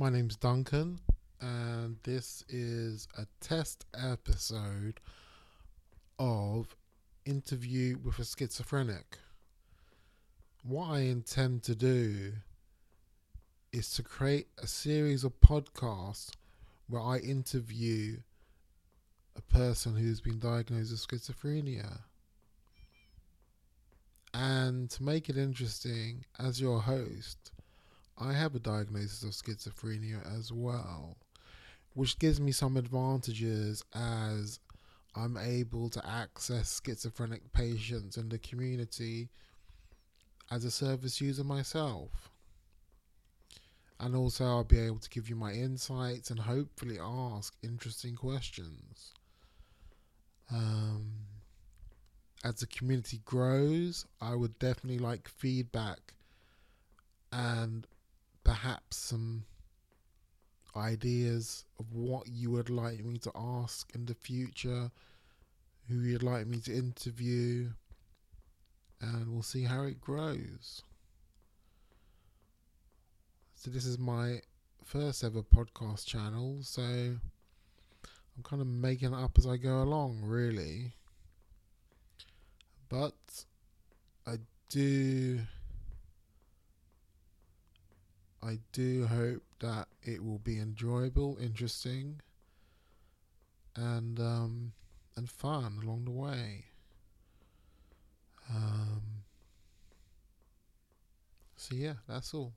My name's Duncan, and this is a test episode of Interview with a Schizophrenic. What I intend to do is to create a series of podcasts where I interview a person who's been diagnosed with schizophrenia. And to make it interesting, as your host, I have a diagnosis of schizophrenia as well, which gives me some advantages as I'm able to access schizophrenic patients in the community as a service user myself. And also, I'll be able to give you my insights and hopefully ask interesting questions. Um, as the community grows, I would definitely like feedback and perhaps some ideas of what you would like me to ask in the future, who you'd like me to interview, and we'll see how it grows. So, this is my first ever podcast channel, so I'm kind of making it up as I go along, really. But I do I do hope that it will be enjoyable, interesting, and um, and fun along the way. Um, so yeah, that's all.